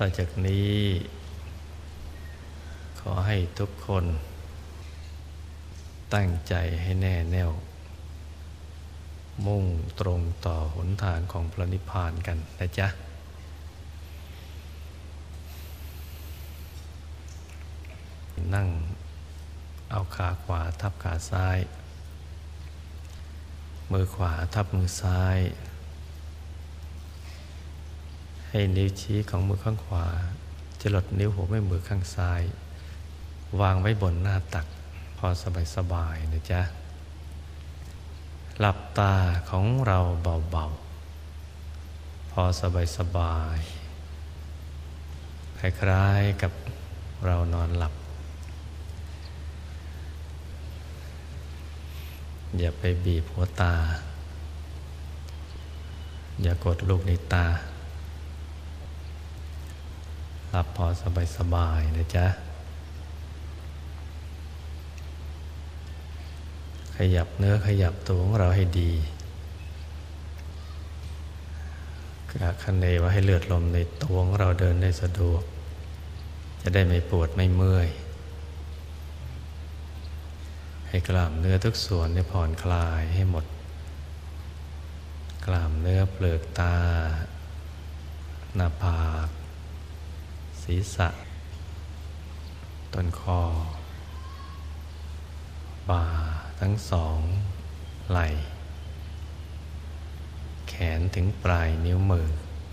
ต่อจากนี้ ขอให้ทุกคน ตั้งใจให้แน่แน่ว มุ่งตรงต่อหนทางของพระนิพพานกันนะจ๊ะนั่งเอาขาขวาทับขาซ้าย มือขวาทับมือซ้าย ให้นิ้วชี้ของมือข้างขวา จะหลดนิ้วหัวแม่มือข้างซ้าย วางไว้บนหน้าตัก พอสบายๆนะจ๊ะ หลับตาของเราเบาๆ พอสบายๆคล้ายๆกับเรานอนหลับ อย่าไปบีบหัวตา อย่ากดลูกในตา หลับพอสบายๆนะจ๊ะ ขยับเนื้อขยับตัวของเราให้ดีกะคันเนว่าให้เลือดลมในตัวของเราเดินได้สะดวก จะได้ไม่ปวดไม่เมื่อย ให้กล้ามเนื้อทุกส่วนได้ผ่อนคลายให้หมด กล้ามเนื้อเปลือกตา หน้าผาก ศีรษะ ต้นคอ บ่าทั้งสอง ไหล่ แขนถึงปลายนิ้วมือ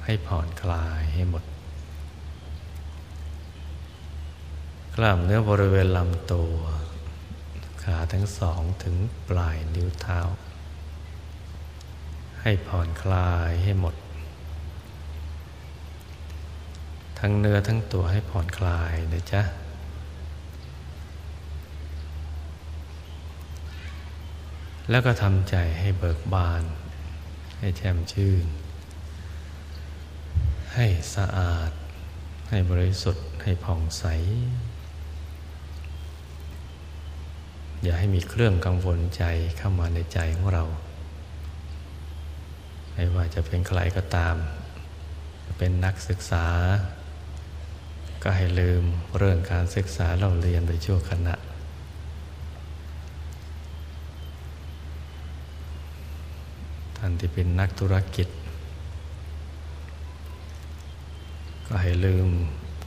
ให้ผ่อนคลายให้หมด กล้ามเนื้อบริเวณลำตัว ขาทั้งสองถึงปลายนิ้วเท้า ให้ผ่อนคลายให้หมด ทั้งเนื้อทั้งตัวให้ผ่อนคลายนะจ๊ะ แล้วก็ทำใจให้เบิกบาน ให้แช่มชื่น ให้สะอาด ให้บริสุทธิ์ให้ผ่องใส อย่าให้มีเครื่องกังวลใจเข้ามาในใจของเรา ไม่ว่าจะเป็นใครก็ตามเป็นนักศึกษา ก็ให้ลืมเรื่องการศึกษาเราเรียนไปชั่วขณะ ท่านที่เป็นนักธุรกิจ ก็ให้ลืม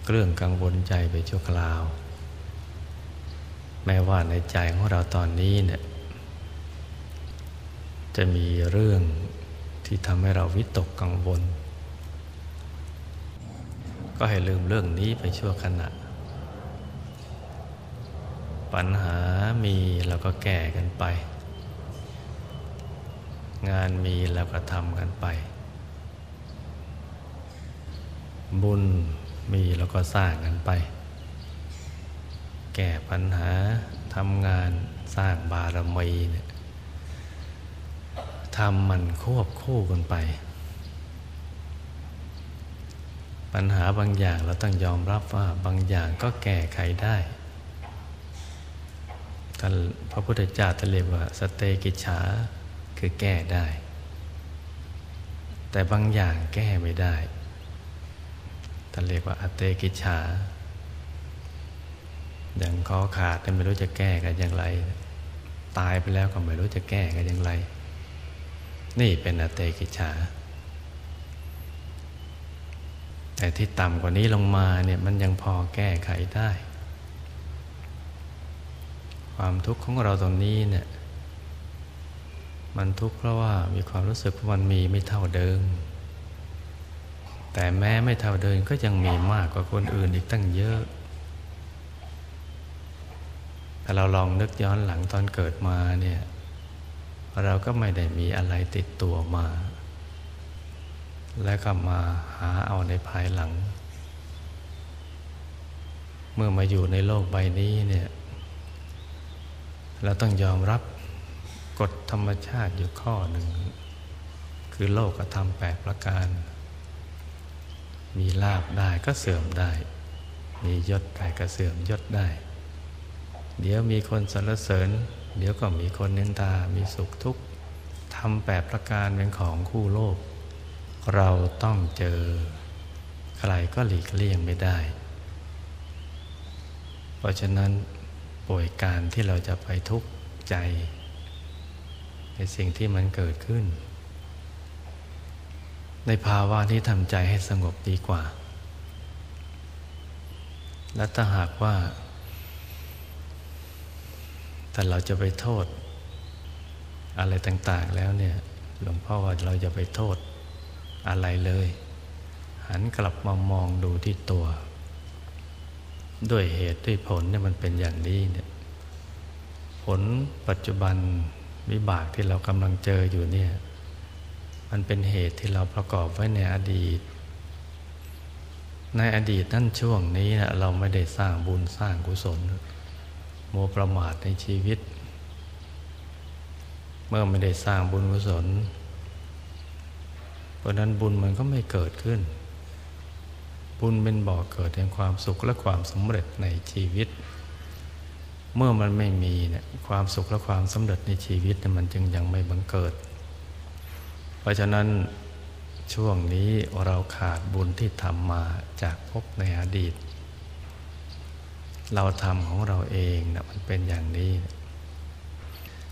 เรื่องกังวลใจไปชั่วคราว แม้ว่าในใจของเราตอนนี้เนี่ยจะมีเรื่องที่ทำให้เราวิตกกังวล ก็ให้ลืมเรื่องนี้ไปชั่วขณะ ปัญหามีเราก็แก้กันไป งานมีแล้วก็ทำกันไป บุญมีแล้วก็สร้างกันไป แก้ปัญหาทำงานสร้างบารมีเนี่ยทำมันควบคู่กันไป ปัญหาบางอย่างเราต้องยอมรับว่าบางอย่างก็แก้ไขได้ท่านพระพุทธเจ้าท่านเรียว่าสเตกิจฉาคือแก้ได้ แต่บางอย่างแก้ไม่ได้ท่านเรียกว่าอเตกิจฉาอย่างคอขาดไม่รู้จะแก้กันอย่างไร ตายไปแล้วก็ไม่รู้จะแก้กันอย่างไร นี่เป็นอเตกิจฉา แต่ที่ต่ำกว่านี้ลงมาเนี่ยมันยังพอแก้ไขได้ ความทุกข์ของเราตรงนี้เนี่ยมันทุกข์เพราะว่ามีความรู้สึกว่ามันมีไม่เท่าเดิม แต่แม้ไม่เท่าเดิมก็ยังมีมากกว่าคนอื่นอีกตั้งเยอะถ้าเราลองนึกย้อนหลังตอนเกิดมาเนี่ยเราก็ไม่ได้มีอะไรติดตัวมา แล้วก็มาหาเอาในภายหลัง เมื่อมาอยู่ในโลกใบนี้เนี่ยเราต้องยอมรับกฎธรรมชาติอยู่ข้อหนึ่ง คือโลกกระทำแปดประการ มีลาบได้ก็เสื่อมได้ มียศได้ก็เสื่อมยศได้ เดี๋ยวมีคนสรรเสริญ เดี๋ยวก็มีคนเน้นตามีสุขทุกข์ทำแปดประการเป็นของคู่โลก เราต้องเจอ ใครก็หลีกเลี่ยงไม่ได้ เพราะฉะนั้นป่วยการที่เราจะไปทุกข์ใจ ในสิ่งที่มันเกิดขึ้น ในภาวะที่ทำใจให้สงบดีกว่า และถ้าหากว่า แต่เราจะไปโทษ อะไรต่าง ๆ แล้วเนี่ยหลวงพ่อว่าเราจะไปโทษ อะไรเลย หันกลับมามองดูที่ตัว ด้วยเหตุด้วยผลเนี่ยมันเป็นอย่างนี้เนี่ยผลปัจจุบันวิบากที่เรากำลังเจออยู่เนี่ย มันเป็นเหตุที่เราประกอบไว้ในอดีต ในอดีตนั่นช่วงนี้นะเราไม่ได้สร้างบุญสร้างกุศลโมประมาทในชีวิต เมื่อไม่ได้สร้างบุญกุศล ราะนั้นบุญมันก็ไม่เกิดขึ้น บุญเป็นบ่อเกิดแห่งความสุขและความสำเร็จในชีวิต เมื่อมันไม่มีเนี่ยความสุขและความสำเร็จในชีวิตมันจึงยังไม่บังเกิด เพราะฉะนั้นช่วงนี้เราขาดบุญที่ทำมาจากพบในอดีต เราทำของเราเองนะมันเป็นอย่างนี้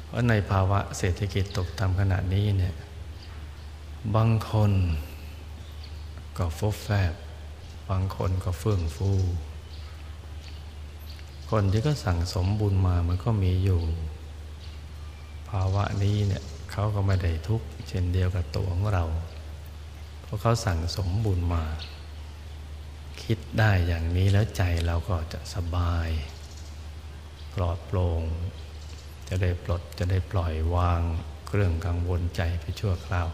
เพราะในภาวะเศรษฐกิจตกต่ำขณะนี้เนี่ย บางคนก็ฟุบแฟบบางคนก็เฟื่องฟู คนที่ก็สั่งสมบุญมามันก็มีอยู่ ภาวะนี้เนี่ยเขาก็ไม่ได้ทุกข์เช่นเดียวกับตัวของเรา เพราะเขาสั่งสมบุญมา คิดได้อย่างนี้แล้วใจเราก็จะสบาย ปลอดโปร่งจะได้ปลดจะได้ปล่อยวาง เครื่องกังวลใจไปชั่วคราว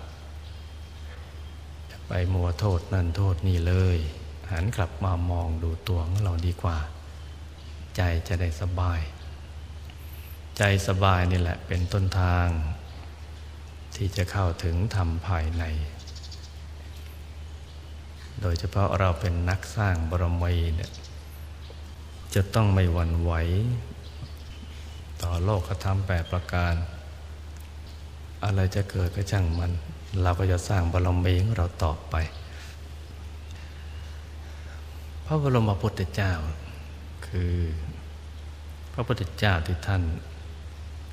ไปมัวโทษนั่นโทษนี่เลย หันกลับมามองดูตัวของเราดีกว่า ใจจะได้สบาย ใจสบายนี่แหละเป็นต้นทาง ที่จะเข้าถึงธรรมภายใน โดยเฉพาะเราเป็นนักสร้างบรมีเนี่ยจะต้องไม่หวั่นไหว ต่อโลกธรรมแปดประการ อะไรจะเกิดก็ช่างมัน เราก็จะสร้างบารมีของเราต่อไป พระบรมพุทธเจ้า คือพระพุทธเจ้าที่ท่าน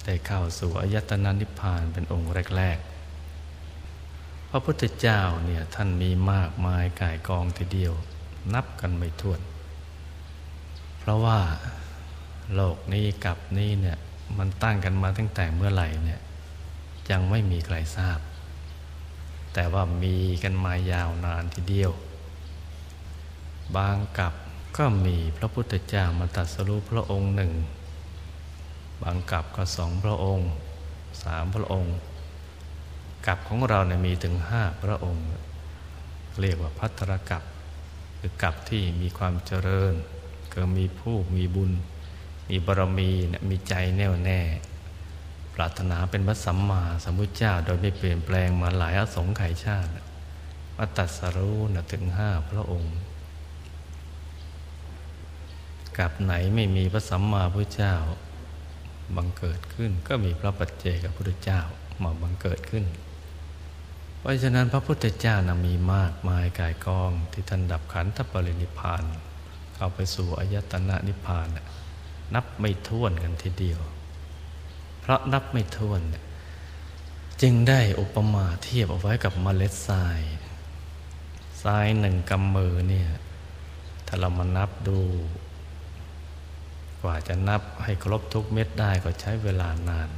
ได้เข้าสู่อายตนะนิพพานเป็นองค์แรก ๆ พระพุทธเจ้าเนี่ยท่านมีมากมายกายกองทีเดียว นับกันไม่ถ้วน เพราะว่าโลกนี้กับนี้เนี่ยมันตั้งกันมาตั้งแต่เมื่อไหร่เนี่ยยังไม่มีใครทราบ แต่ว่ามีกันมายาวนานทีเดียว บางกับก็มีพระพุทธเจ้ามาตัดสรุปพระองค์หนึ่ง บางกับก็สองพระองค์สามพระองค์ กับของเราเนี่ยมีถึงห้าพระองค์ เรียกว่าพัทรกับคือกับที่มีความเจริญ ก็มีผู้มีบุญ มีบารมีเนี่ยมีใจแน่วแน่ ปรารถนาเป็นพระสัมมาสัมพุทธเจ้า โดยไม่เปลี่ยนแปลงมาหลายอสงไขยชาติมาตัดสรู้นะถึงห้าพระองค์กับไหนไม่มีพระสัมมาพุทธเจ้า บังเกิดขึ้นก็มีพระปัจเจกพุทธเจ้ามาบังเกิดขึ้น เพราะฉะนั้นพระพุทธเจ้านะมีมากมายกายกองที่ท่านดับขันธปรินิพาน เข้าไปสู่อายตนะนิพพานนับไม่ถ้วนกันทีเดียว เพราะนับไม่ถ้วน จึงได้อุปมาเทียบเอาไว้กับเมล็ดทรายทรายหนึ่งกำมือเนี่ยถ้าเรามานับดู กว่าจะนับให้ครบทุกเม็ดได้ก็ใช้เวลานาน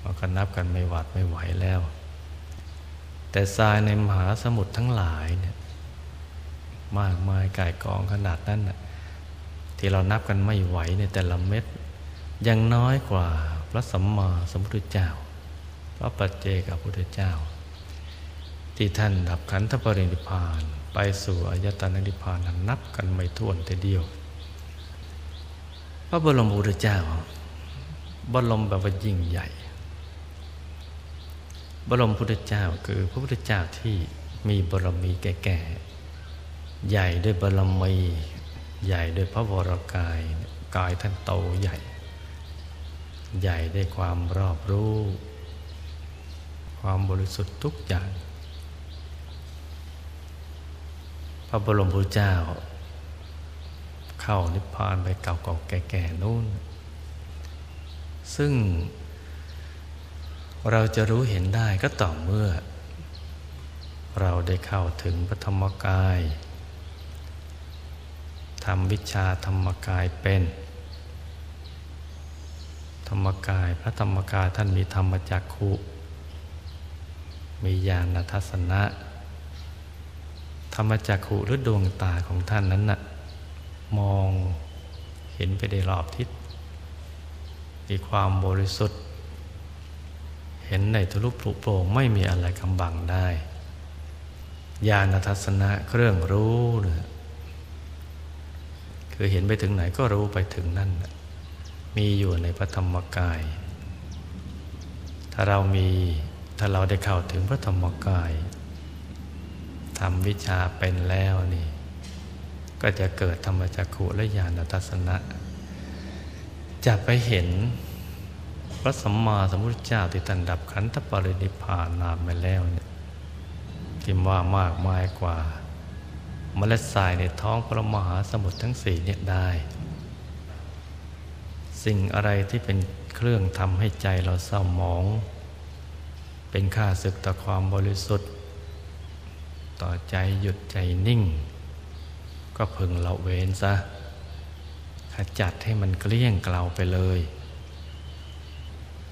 เราก็นับกันไม่หวัดไม่ไหวแล้ว แต่ทรายในมหาสมุทรทั้งหลายเนี่ยมากมายกายกองขนาดนั้นน่ะที่เรานับกันไม่ไหวในแต่ละเม็ดยังน้อยกว่า พระสัมมาสัมพุทธเจ้า พระปัจเจกพุทธเจ้า ที่ท่านดับขันธปรินิพานไปสู่อายตนะนิพพานนับกันไม่ถ้วนแต่เดียว พระบรมพุทธเจ้าบรมแบบว่ายิ่งใหญ่ บรมพุทธเจ้าคือพระพุทธเจ้าที่มีบรมีแก่ๆ ใหญ่ด้วยบรมี ใหญ่ด้วยพระวรกาย กายท่านโตใหญ่ ใหญ่ได้ความรอบรู้ ความบริสุทธิ์ทุกอย่าง พระบรมพุทธเจ้า เข้านิพพานไปเก่าๆแก่ๆนู่น ซึ่งเราจะรู้เห็นได้ก็ต่อเมื่อ เราได้เข้าถึงพระธรรมกายทำวิชาธรรมกายเป็น ธรรมกาย พระธรรมกายท่านมีธรรมจักขุ มีญาณทัศนะ ธรรมจักขุหรือดวงตาของท่านนั้นน่ะมองเห็นไปได้รอบทิศมีความบริสุทธิ์ เห็นในทะลุปลุโปร่งไม่มีอะไรกำบังได้ญาณทัศนะเครื่องรู้เนี่ยคือเห็นไปถึงไหนก็รู้ไปถึงนั่น มีอยู่ในพระธรรมกาย ถ้าเรามีถ้าเราได้เข้าถึงพระธรรมกายทำวิชาเป็นแล้วนี่ ก็จะเกิดธรรมจักขุและญาณทัศนะ จะไปเห็นพระสัมมาสัมพุทธเจ้าที่ตันดับขันธปรินิพานนามไปแล้วเนี่ยที่ว่ามากมายกว่า เมล็ดทรายในท้องพระมหาสมุทรทั้งสี่เนี่ยได้ สิ่งอะไรที่เป็นเครื่องทำให้ใจเราเศร้าหมอง เป็นค่าศึกต่อความบริสุทธิ์ ต่อใจหยุดใจนิ่ง ก็พึงเราเว้นซะขจัดให้มันเกลี้ยงเกลาไปเลย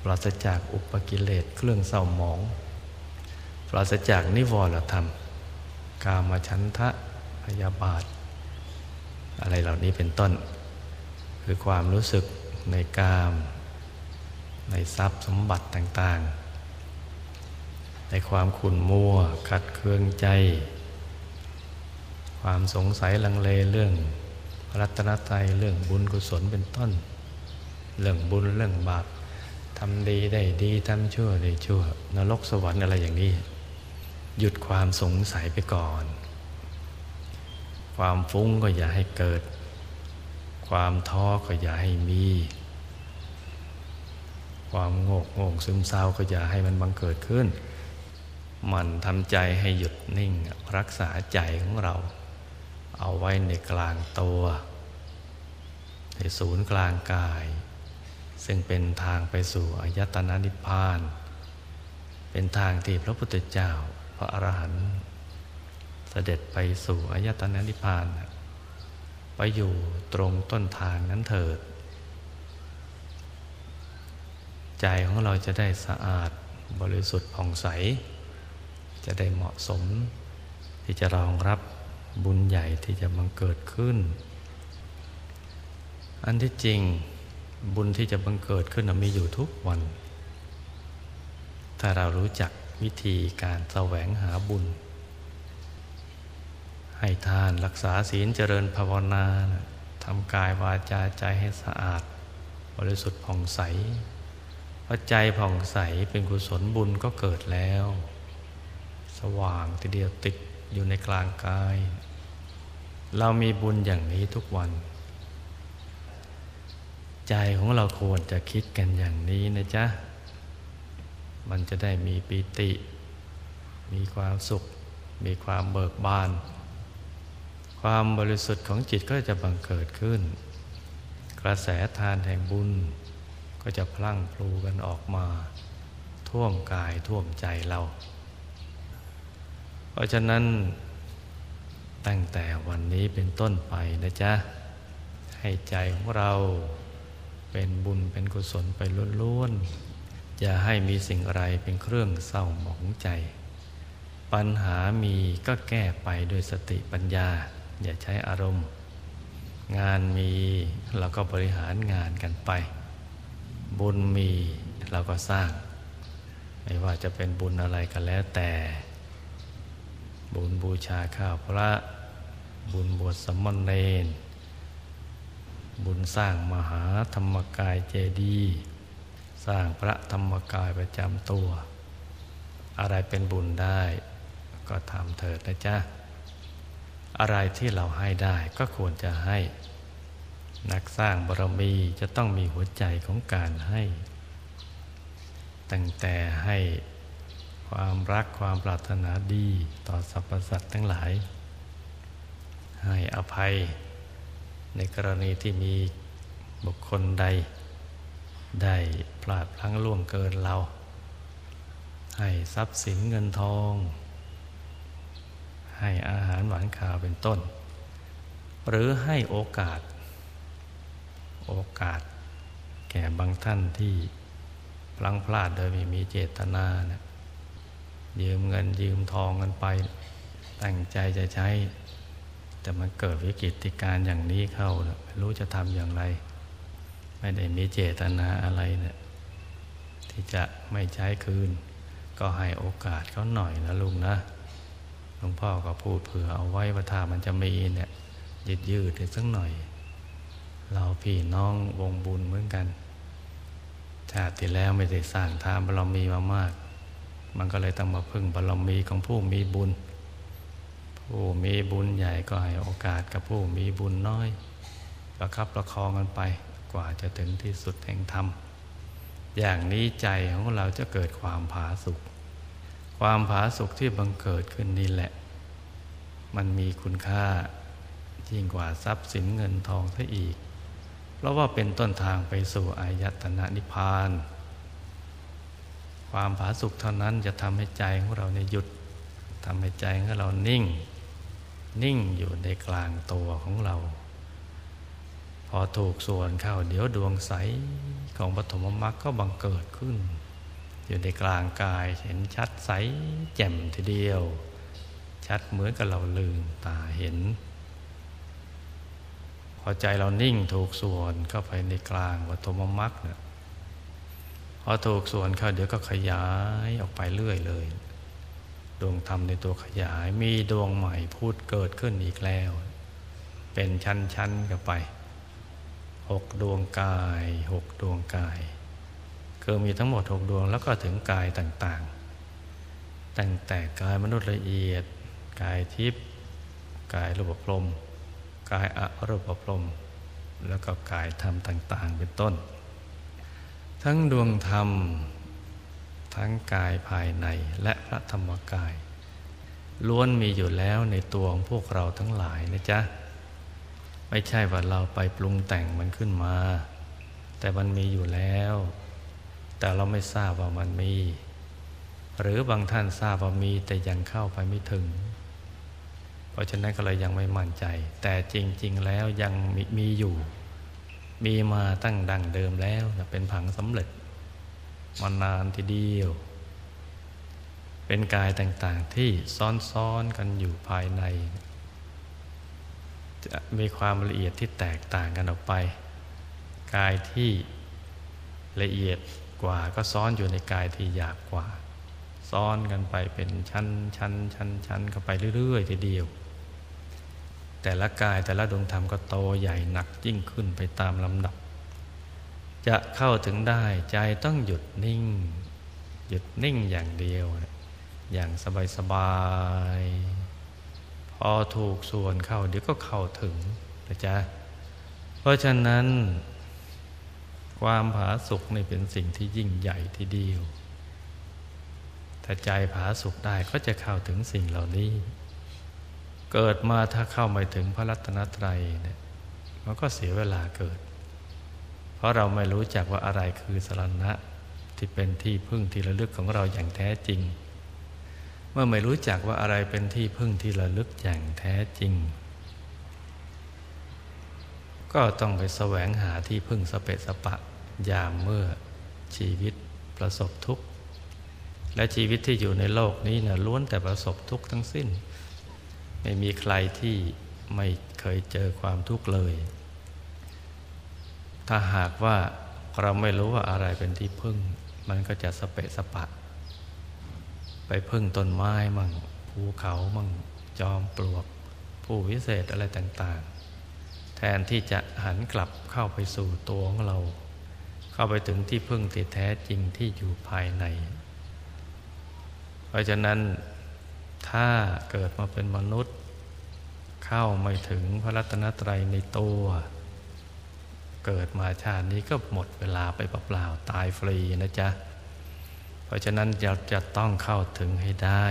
ปราศจากอุปกิเลสเครื่องเศร้าหมอง ปราศจากนิวรธรรม กามฉันทะพยาบาท อะไรเหล่านี้เป็นต้น คือความรู้สึก ในกาม ในทรัพย์สมบัติต่างๆ ในความขุ่นมัวขัดเคืองใจ ความสงสัยลังเลเรื่องรัตนตรัยเรื่องบุญกุศลเป็นต้น เรื่องบุญเรื่องบาปทำดีได้ดีทำชั่วได้ชั่วนรกสวรรค์อะไรอย่างนี้ หยุดความสงสัยไปก่อน ความฟุ้งก็อย่าให้เกิด ความท้อก็อย่าให้มี ความโงกโงงซึมเศร้าก็อย่าให้มันบังเกิดขึ้น มันทำใจให้หยุดนิ่งรักษาใจของเรา เอาไว้ในกลางตัว ในศูนย์กลางกาย ซึ่งเป็นทางไปสู่อายตนะนิพพาน เป็นทางที่พระพุทธเจ้าพระอรหันต์เสด็จไปสู่อายตนะนิพพาน ไปอยู่ตรงต้นทางนั้นเถิด ใจของเราจะได้สะอาดบริสุทธิ์ผ่องใส จะได้เหมาะสม ที่จะรองรับบุญใหญ่ที่จะบังเกิดขึ้น อันที่จริงบุญที่จะบังเกิดขึ้นมีอยู่ทุกวัน ถ้าเรารู้จักวิธีการแสวงหาบุญ ให้ทานรักษาศีลเจริญภาวนาทำกายวาจาใจให้สะอาด บริสุทธิ์ผ่องใสพอใจผ่องใสเป็นกุศลบุญก็เกิดแล้ว สว่างทีเดียวติดอยู่ในกลางกาย เรามีบุญอย่างนี้ทุกวัน ใจของเราควรจะคิดกันอย่างนี้นะจ๊ะ มันจะได้มีปิติ มีความสุข มีความเบิกบาน ความบริสุทธิ์ของจิตก็จะบังเกิดขึ้น กระแสทานแห่งบุญ ก็จะพลั่งพลูกันออกมา ท่วมกายท่วมใจเรา เพราะฉะนั้นตั้งแต่วันนี้เป็นต้นไปนะจ๊ะ ให้ใจของเราเป็นบุญเป็นกุศลไปล้วนๆอย่าให้มีสิ่งอะไรเป็นเครื่องเศร้าหมองใจ ปัญหามีก็แก้ไปด้วยสติปัญญา อย่าใช้อารมณ์ งานมีเราก็บริหารงานกันไป บุญมีเราก็สร้าง ไม่ว่าจะเป็นบุญอะไรก็แล้วแต่ บุญบูชาข้าวพระ บุญบวชสมณเณรบุญสร้างมหาธรรมกายเจดีย์สร้างพระธรรมกายประจำตัว อะไรเป็นบุญได้ก็ทำเถิดนะจ๊ะ อะไรที่เราให้ได้ก็ควรจะให้ นักสร้างบารมีจะต้องมีหัวใจของการให้ ตั้งแต่ให้ความรักความปรารถนาดีต่อสรรพสัตว์ทั้งหลาย ให้อภัยในกรณีที่มีบุคคลใด ได้พลาดพลั้งล่วงเกินเรา ให้ทรัพย์สินเงินทอง ให้อาหารหวานข้าวเป็นต้น หรือให้โอกาส โอกาส แก่บางท่านที่พลังพลาดโดยไม่มีเจตนานะยืมเงินยืมทองกันไป ตั้งใจจะใช้ แต่มันเกิดวิกฤติการอย่างนี้เข้าไม่รู้จะทำอย่างไร ไม่ได้มีเจตนาอะไรเนะี่ยที่จะไม่ใช้คืน ก็ให้โอกาสเขาหน่อยนะลุงนะ ลวงพ่อก็พูดเผื่อเอาไว้ว่าถ้ามันจะมีเนี่ยยืดยืดสักหน่อย เราพี่น้องวงบุญเหมือนกันชาติที่แล้วไม่ได้สร้างทานบารมีมามาก มันก็เลยต้องมาพึ่งบารมีของผู้มีบุญ ผู้มีบุญใหญ่ก็ให้โอกาสกับผู้มีบุญน้อย ประคับประคองกันไปกว่าจะถึงที่สุดแห่งธรรม อย่างนี้ใจของเราจะเกิดความผาสุก ความผาสุกที่บังเกิดขึ้นนี่แหละ มันมีคุณค่ายิ่งกว่าทรัพย์สินเงินทองซะอีก เพราะว่าเป็นต้นทางไปสู่อายตนะนิพพาน ความผาสุกเท่านั้นจะทำให้ใจของเราเนี่ยหยุดทำให้ใจของเรานิ่ง นิ่งอยู่ในกลางตัวของเรา พอถูกส่วนเข้าเดี๋ยวดวงใสของปฐมมรรคก็บังเกิดขึ้น อยู่ในกลางกายเห็นชัดใสแจ่มทีเดียว ชัดเหมือนกับเราลืมตาเห็น พอใจเรานิ่งถูกส่วนเข้าไปในกลางวัฏมมรรคเนี่ยพอถูกส่วนเข้าเดี๋ยวก็ขยายออกไปเรื่อยเลย ดวงธรรมในตัวขยายมีดวงใหม่พูดเกิดขึ้นอีกแล้ว เป็นชั้นๆกันไปหกดวงกายหกดวงกาย คือมีทั้งหมดหกดวงแล้วก็ถึงกายต่างๆ ตั้งแต่กายมนุษย์ละเอียด กายทิพย์กายรูปพรมกายอรูปพรมแล้วก็กายธรรมต่าง ๆ เป็นต้น ทั้งดวงธรรม ทั้งกายภายในและพระธรรมกาย ล้วนมีอยู่แล้วในตัวของพวกเราทั้งหลายนะจ๊ะ ไม่ใช่ว่าเราไปปรุงแต่งมันขึ้นมา แต่มันมีอยู่แล้ว แต่เราไม่ทราบว่ามันมี หรือบางท่านทราบว่ามีแต่ยังเข้าไปไม่ถึง เพราะฉะนั้นก็เลยยังไม่มั่นใจ แต่จริง ๆ แล้วยังมมีอยู่ มีมาตั้งดังเดิมแล้วนะเป็นผังสำเร็จมานานทีเดียว เป็นกายต่างๆที่ซ้อนๆกันอยู่ภายใน จะมีความละเอียดที่แตกต่างกันออกไป กายที่ละเอียด กว่าก็ซ้อนอยู่ในกายที่หยาบกว่า ซ้อนกันไปเป็นชั้นชั้นชั้นชั้นเข้าไปเรื่อยๆทีเดียว แต่ละกายแต่ละดวงธรรมก็โตใหญ่หนักยิ่งขึ้นไปตามลำดับ จะเข้าถึงได้ใจต้องหยุดนิ่ง หยุดนิ่งอย่างเดียว อย่างสบายสบายพอถูกส่วนเข้าเดี๋ยวก็เข้าถึงนะจ๊ะเพราะฉะนั้น ความผาสุกนี่เป็นสิ่งที่ยิ่งใหญ่ที่เดียวถ้าใจผาสุกได้ก็จะเข้าถึงสิ่งเหล่านี้ เกิดมาถ้าเข้าไม่ถึงพระรัตนตรัยเนี่ยมันก็เสียเวลาเกิด เพราะเราไม่รู้จักว่าอะไรคือสรณะที่เป็นที่พึ่งที่ระลึกของเราอย่างแท้จริง เมื่อไม่รู้จักว่าอะไรเป็นที่พึ่งที่ระลึกอย่างแท้จริง ก็ต้องไปแสวงหาที่พึ่งสเปสปะ ยามเมื่อชีวิตประสบทุกข์ และชีวิตที่อยู่ในโลกนี้นะล้วนแต่ประสบทุกข์ทั้งสิ้น ไม่มีใครที่ไม่เคยเจอความทุกข์เลย ถ้าหากว่าเราไม่รู้ว่าอะไรเป็นที่พึ่ง มันก็จะสเปะสปะ ไปพึ่งต้นไม้มั่งภูเขามั่งจอมปลวก ผู้วิเศษอะไรต่างๆ แทนที่จะหันกลับเข้าไปสู่ตัวของเรา เข้าไปถึงที่พึ่งที่แท้จริงที่อยู่ภายใน เพราะฉะนั้นถ้าเกิดมาเป็นมนุษย์ เข้าไม่ถึงพระรัตนตรัยในตัว เกิดมาชาตินี้ก็หมดเวลาไปเปล่าๆตายฟรีนะจ๊ะ เพราะฉะนั้นเราจะต้องเข้าถึงให้ได้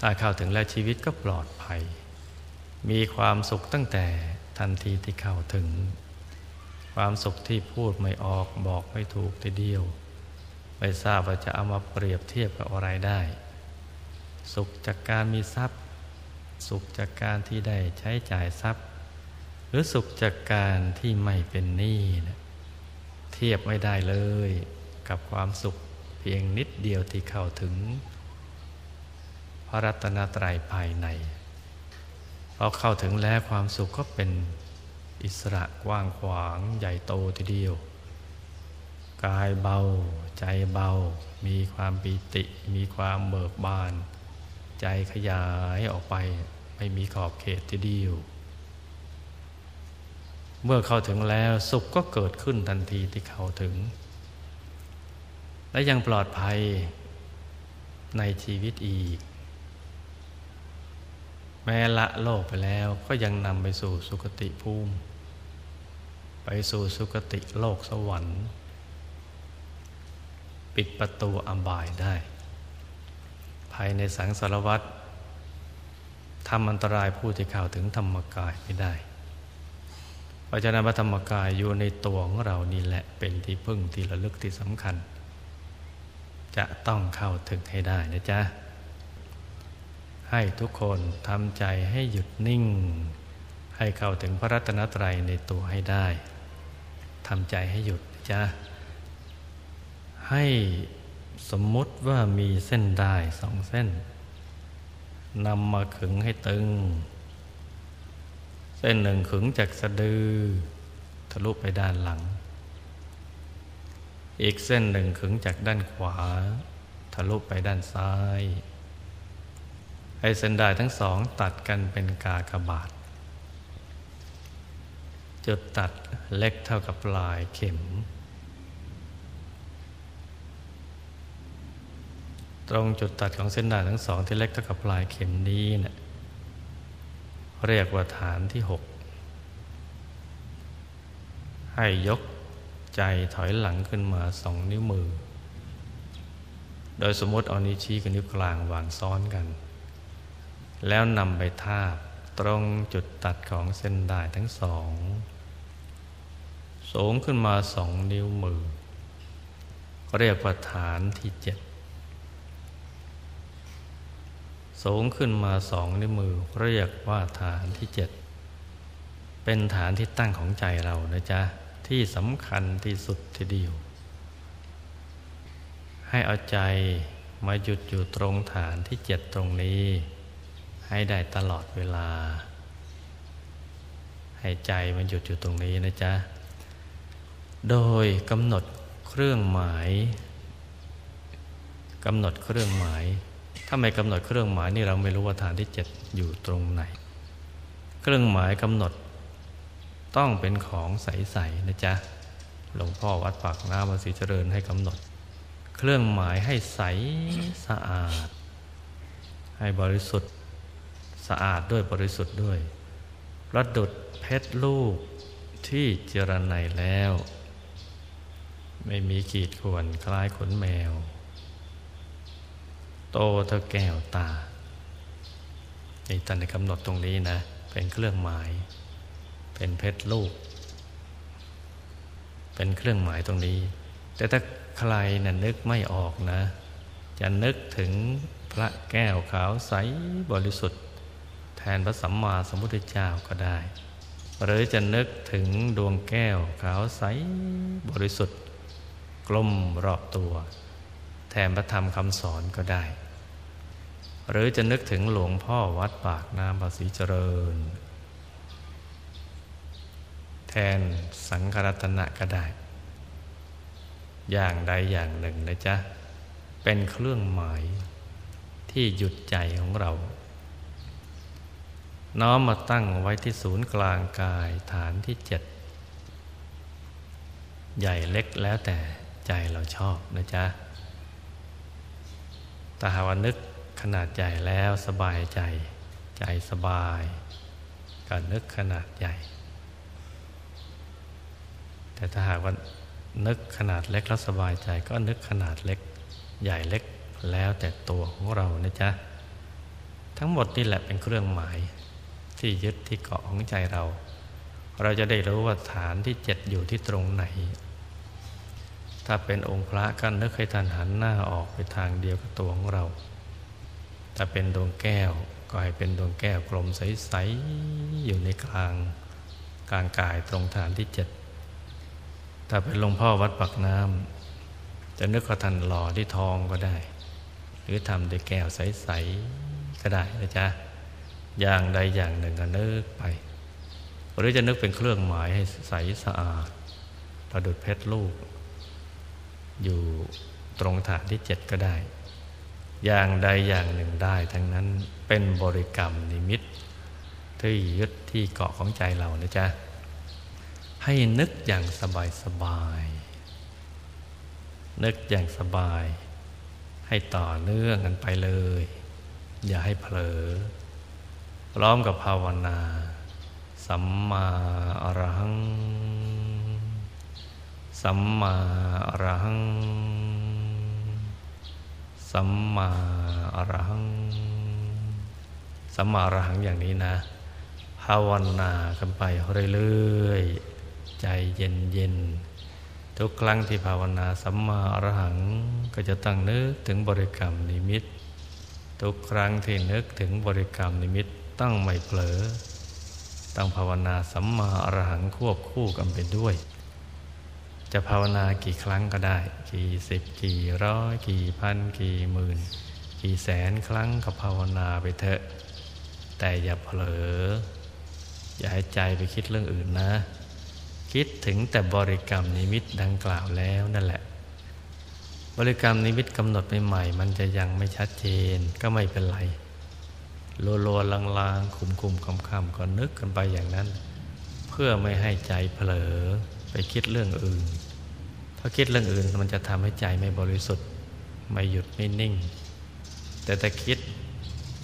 ถ้าเข้าถึงแล้วชีวิตก็ปลอดภัย มีความสุขตั้งแต่ ทันทีที่เข้าถึง ความสุขที่พูดไม่ออกบอกไม่ถูกทีเดียว ไม่ทราบว่าจะเอามาเปรียบเทียบกับอะไรได้ สุขจากการมีทรัพย์ สุขจากการที่ได้ใช้จ่ายทรัพย์ หรือสุขจากการที่ไม่เป็นหนี้นะเทียบไม่ได้เลยกับความสุขเพียงนิดเดียวที่เข้าถึง พระรัตนตรัยภายใน พอเข้าถึงแล้วความสุขก็เป็นอิสระกว้างขวางใหญ่โตทีเดียว กายเบา ใจเบา มีความปีติ มีความเบิกบาน ใจขยายออกไปไม่มีขอบเขตทีเดียว เมื่อเข้าถึงแล้วสุขก็เกิดขึ้นทันทีที่เข้าถึง และยังปลอดภัยในชีวิตอีก แม้ละโลกไปแล้วก็ยังนำไปสู่สุคติภูมิ ไปสู่สุคติโลกสวรรค์ ปิดประตูอบายได้ ภายในสังสารวัตรทำอันตรายผู้ที่เข้าถึงธรรมกายไม่ได้เพราะฉะนั้นพระธรรมกายอยู่ในตัวของเรานี่แหละเป็นที่พึ่งที่ระลึกที่สำคัญ จะต้องเข้าถึงให้ได้นะจ๊ะ ให้ทุกคนทำใจให้หยุดนิ่ง ให้เข้าถึงพระรัตนตรัยในตัวให้ได้ทำใจให้หยุดจ้ะให้สมมติว่ามีเส้นได้สองเส้นนำมาขึงให้ตึง เส้นหนึ่งขึงจากสะดือ ทะลุไปด้านหลัง อีกเส้นหนึ่งขึงจากด้านขวา ทะลุไปด้านซ้าย อ้เส้นได้ทั้งสองตัดกันเป็นกากบาท จุดตัดเล็กเท่ากับปลายเข็ม ตรงจุดตัดของเส้นได้ทั้งสองที่เล็กเท่ากับปลายเข็มนี้เนะี่ยเรียกว่าฐานที่หกให้ยกใจถอยหลังขึ้นมาสองนิ้วมือ โดยสมมติเอานิ้วชี้กับนิ้วกลางวางซ้อนกัน แล้วนำไปทาบตรงจุดตัดของเส้นได้ทั้งสอง สูงขึ้นมาสองนิ้วมือ เรียกว่าฐานที่เจ็ดสูงขึ้นมาสองนิ้วมือ เรียกว่าฐานที่เจ็ดเป็นฐานที่ตั้งของใจเรานะจ๊ะ ที่สำคัญที่สุดทีเดียว ให้เอาใจมาหยุดอยู่ตรงฐานที่เจ็ดตรงนี้ ให้ได้ตลอดเวลา ให้ใจมันหยุดอยู่ตรงนี้นะจ๊ะ โดยกำหนดเครื่องหมายกำหนดเครื่องหมาย ถ้าไม่กำหนดเครื่องหมายนี่เราไม่รู้ว่าฐานที่เจ็ดอยู่ตรงไหน เครื่องหมายกำหนดต้องเป็นของใสๆนะจ๊ะ หลวงพ่อวัดปากน้ำมาสีเจริญให้กำหนด เครื่องหมายให้ใสสะอาด ให้บริสุทธิ์ สะอาดด้วยบริสุทธิ์ด้วยประดุดเพชรลูกที่เจรไนแล้ว ไม่มีขีดข่วนคล้ายขนแมว โตเท่าแก้วตานี่ท่านได้กำหนดตรงนี้นะ เป็นเครื่องหมาย เป็นเพชรลูก เป็นเครื่องหมายตรงนี้ แต่ถ้าใครน่ะนึกไม่ออกนะ จะนึกถึงพระแก้วขาวใสบริสุทธิ์ นพระสัมมาสัมพุทธเจ้าก็ได้ หรือจะนึกถึงดวงแก้วขาวใสบริสุทธิ์ กลมรอบตัว แทนพระธรรมคำสอนก็ได้ หรือจะนึกถึงหลวงพ่อวัดปากน้ำภาษีเจริญ แทนสังฆรัตนะก็ได้ อย่างใดอย่างหนึ่งนะจ๊ะเป็นเครื่องหมายที่หยุดใจของเรา น้อมมาตั้งไว้ที่ศูนย์กลางกายฐานที่เจ็ดใหญ่เล็กแล้วแต่ใจเราชอบนะจ๊ะแต่หาวนึกขนาดใหญ่แล้วสบายใจ ใจสบายก็นึกขนาดใหญ่ แต่ถ้าหากว่านึกขนาดเล็กแล้วสบายใจ ก็นึกขนาดเล็ก ใหญ่เล็กแล้วแต่ตัวของเรานะจ๊ะทั้งหมดนี่แหละเป็นเครื่องหมาย ที่ยึดที่เกาะของใจเรา เราจะได้รู้ว่าฐานที่เจ็ดอยู่ที่ตรงไหน ถ้าเป็นองค์พระก็นึกให้ท่านหันหน้าออกไปทางเดียวกับตัวของเรา ถ้าเป็นดวงแก้วก็ให้เป็นดวงแก้วกลมใสๆอยู่ในกลางกลางกายตรงฐานที่เจ็ดถ้าเป็นหลวงพ่อวัดปักน้ำจะนึกว่าท่านหล่อที่ทองก็ได้ หรือทำด้วยแก้วใส ๆ ก็ได้นะจ๊ะ อย่างใดอย่างหนึ่งก็นึกไป หรือจะนึกเป็นเครื่องหมายให้ใสสะอาดประดุดเพชรลูก อยู่ตรงฐานที่เจ็ดก็ได้ อย่างใดอย่างหนึ่งได้ทั้งนั้นเป็นบริกรรมนิมิต ที่ยึดที่เกาะของใจเรานะจ๊ะ ให้นึกอย่างสบายสบาย นึกอย่างสบาย ให้ต่อเนื่องกันไปเลย อย่าให้เผลอ พร้อมกับภาวนา สัมมาอรหัง สัมมาอรหัง สัมมาอรหัง สัมมาอรหังอย่างนี้นะ ภาวนากันไปเรื่อยๆ ใจเย็นๆทุกครั้งที่ภาวนาสัมมาอรหังก็จะตั้งนึกถึงบริกรรมนิมิต ทุกครั้งที่นึกถึงบริกรรมนิมิต ต้องไม่เผลอ ต้องภาวนาสัมมาอรหังควบคู่กันไปด้วย จะภาวนากี่ครั้งก็ได้ กี่สิบกี่ร้อยกี่พันกี่หมื่น กี่แสนครั้งก็ภาวนาไปเถอะ แต่อย่าเผลอ อย่าให้ใจไปคิดเรื่องอื่นนะ คิดถึงแต่บริกรรมนิมิตดังกล่าวแล้วนั่นแหละบริกรรมนิมิตกำหนดใหม่ๆมันจะยังไม่ชัดเจนก็ไม่เป็นไร โลโลลางลางคุมคุมคำคำก็นึกกันไปอย่างนั้น เพื่อไม่ให้ใจเผลอไปคิดเรื่องอื่นเพราคิดเรื่องอื่นมันจะทำให้ใจไม่บริสุทธิ์ ไม่หยุดไม่นิ่ง แต่ถ้าคิด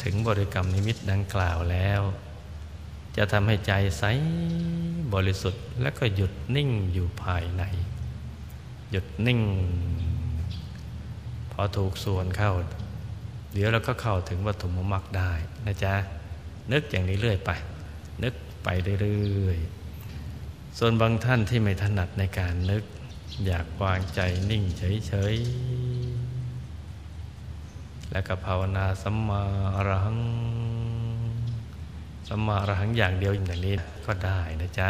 ถึงบริกรรมนิมิตดังกล่าวแล้ว จะทำให้ใจใสบริสุทธิ์และก็หยุดนิ่งอยู่ภายใน หยุดนิ่ง พอถูกส่วนเข้า เดี๋ยวเราก็เข้าถึงวัตถุมมรรคได้นะจ๊ะนึกอย่างนี้เรื่อยไป นึกไปเรื่อยๆส่วนบางท่านที่ไม่ถนัดในการนึก อยากวางใจนิ่งเฉยๆแล้วก็ภาวนาสัมมาอรหังสัมมาอรหังอย่างเดียวอย่างนี้ก็ได้นะจ๊ะ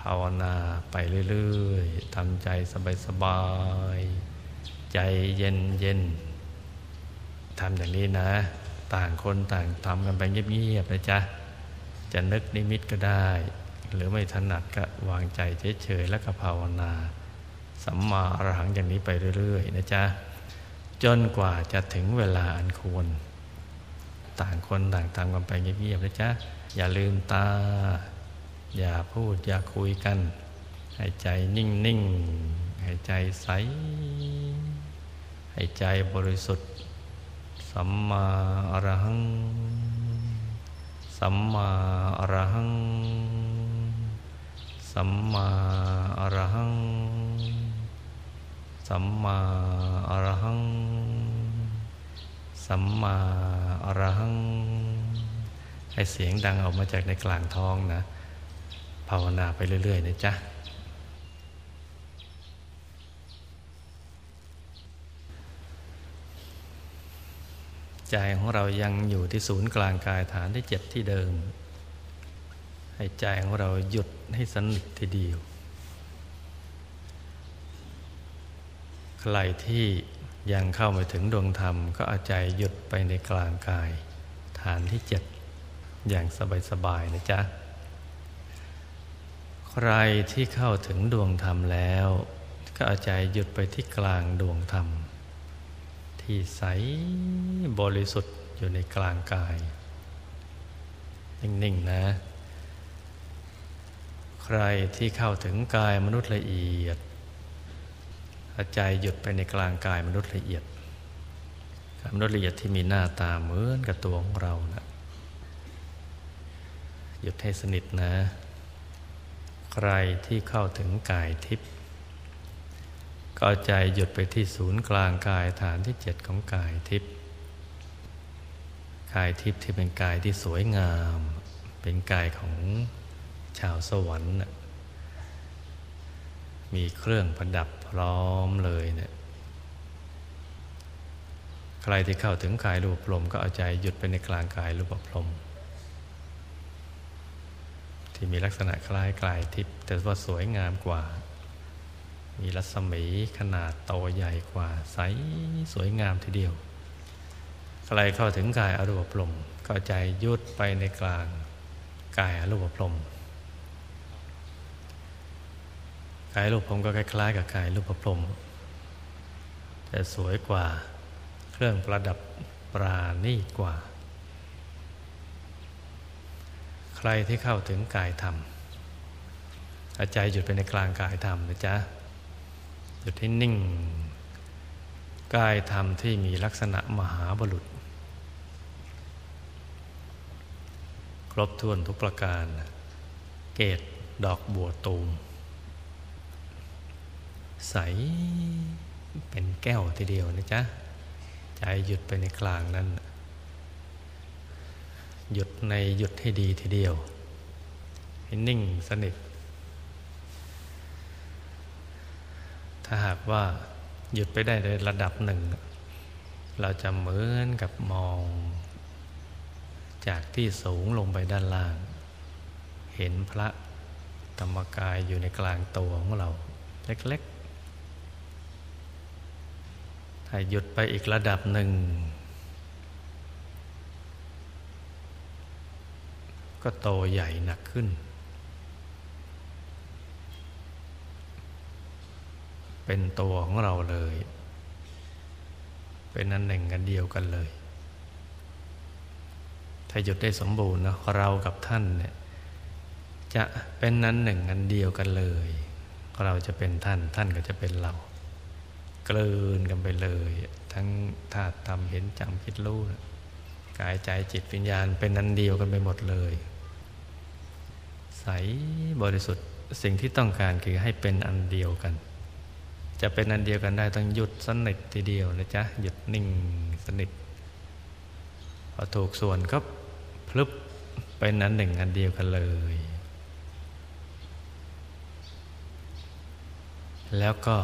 ภาวนาไปเรื่อยๆทำใจสบายๆใจเย็นๆ ทำอย่างนี้นะ ต่างคนต่างทำกันไปเงียบๆนะจ๊ะ จะนึกนิมิตก็ได้ หรือไม่ถนัดก็วางใจเฉยๆแล้วก็ภาวนา สัมมาอรหังอย่างนี้ไปเรื่อยๆ นะจ๊ะ จนกว่าจะถึงเวลาอันควร ต่างคนต่างทำกันไปเงียบๆนะจ๊ะ อย่าลืมตา อย่าพูดอย่าคุยกันให้ใจนิ่งๆให้ใจใสให้ใจบริสุทธิ์ สัมมาอรหัง สัมมาอรหัง สัมมาอรหัง สัมมาอรหัง สัมมาอรหัง ให้เสียงดังออกมาจากในกลางท้องนะ ภาวนาไปเรื่อย ๆ นะจ๊ะ ใจของเรายังอยู่ที่ศูนย์กลางกายฐานที่เจ็ดที่เดิม ให้ใจของเราหยุดให้สนิททีเดียว ใครที่ยังเข้าไม่ถึงดวงธรรม ก็เอาใจหยุดไปในกลางกาย ฐานที่เจ็ดอย่างสบาย ๆ นะจ๊ะ ใครที่เข้าถึงดวงธรรมแล้ว ก็เอาใจหยุดไปที่กลางดวงธรรม ที่ใสบริสุทธิ์อยู่ในกลางกาย นิ่ง ๆ นะ ใครที่เข้าถึงกายมนุษย์ละเอียดใจหยุดไปในกลางกายมนุษย์ละเอียดมนุษย์ละเอียดที่มีหน้าตาเหมือนกับตัวของเรานะหยุดให้สนิทนะ ใครที่เข้าถึงกายทิพย์ ก็ใจหยุดไปที่ศูนย์กลางกายฐานที่เจ็ดของกายทิพย์กายทิพย์ที่เป็นกายที่สวยงาม เป็นกายของชาวสวรรค์มีเครื่องประดับพร้อมเลยเนี่ยใครที่เข้าถึงกายรูปพรมก็เอาใจหยุดไปในกลางกายรูปพรมที่มีลักษณะคล้ายกายทิพย์แต่ว่าสวยงามกว่า มีรัศมีขนาดโตใหญ่กว่าใสสวยงามทีเดียว ใครเข้าถึงกายอรูปพรมก็ใจยุดไปในกลางกายอรูปพรมกายรูปพรมก็คล้ายๆ กับกายรูปพรมแต่สวยกว่าเครื่องประดับปราณีกว่า ใครที่เข้าถึงกายธรรมอาใจหยุดไปในกลางกายธรรมนะจ๊ะ หยุดให้นิ่ง กายธรรมที่มีลักษณะมหาบุรุษ ครบถ้วนทุกประการ เกตดอกบัวตูม ใสเป็นแก้วทีเดียวนะจ๊ะ ใจหยุดไปในกลางนั้น หยุดในหยุดให้ดีทีเดียวให้นิ่งสนิท ถ้าหากว่าหยุดไปได้ในระดับหนึ่ง เราจะเหมือนกับมอง จากที่สูงลงไปด้านล่าง เห็นพระธรรมกายอยู่ในกลางตัวของเรา เล็กๆ ถ้าหยุดไปอีกระดับหนึ่ง ก็โตใหญ่หนักขึ้น เป็นตัวของเราเลย เป็นอันหนึ่งกันเดียวกันเลย ถ้าหยุดได้สมบูรณ์นะเรากับท่านเนี่ยจะเป็นนั้นหนึ่งอันเดียวกันเลย เราจะเป็นท่านท่านก็จะเป็นเรากลืนกันไปเลย ทั้งธาตุธรรมเห็นจำคิดรู้กายใจจิตวิญญาณเป็นนันเดียวกันไปหมดเลย ใสบริสุทธิ์สิ่งที่ต้องการคือให้เป็นอันเดียวกัน จะเป็นอันเดียวกันได้ต้องหยุดสนิททีเดียวนะจ๊ะหยุดนิ่งสนิทพอถูกส่วนก็พลึบเป็นอันหนึ่งอันเดียวกันเลย แล้วก็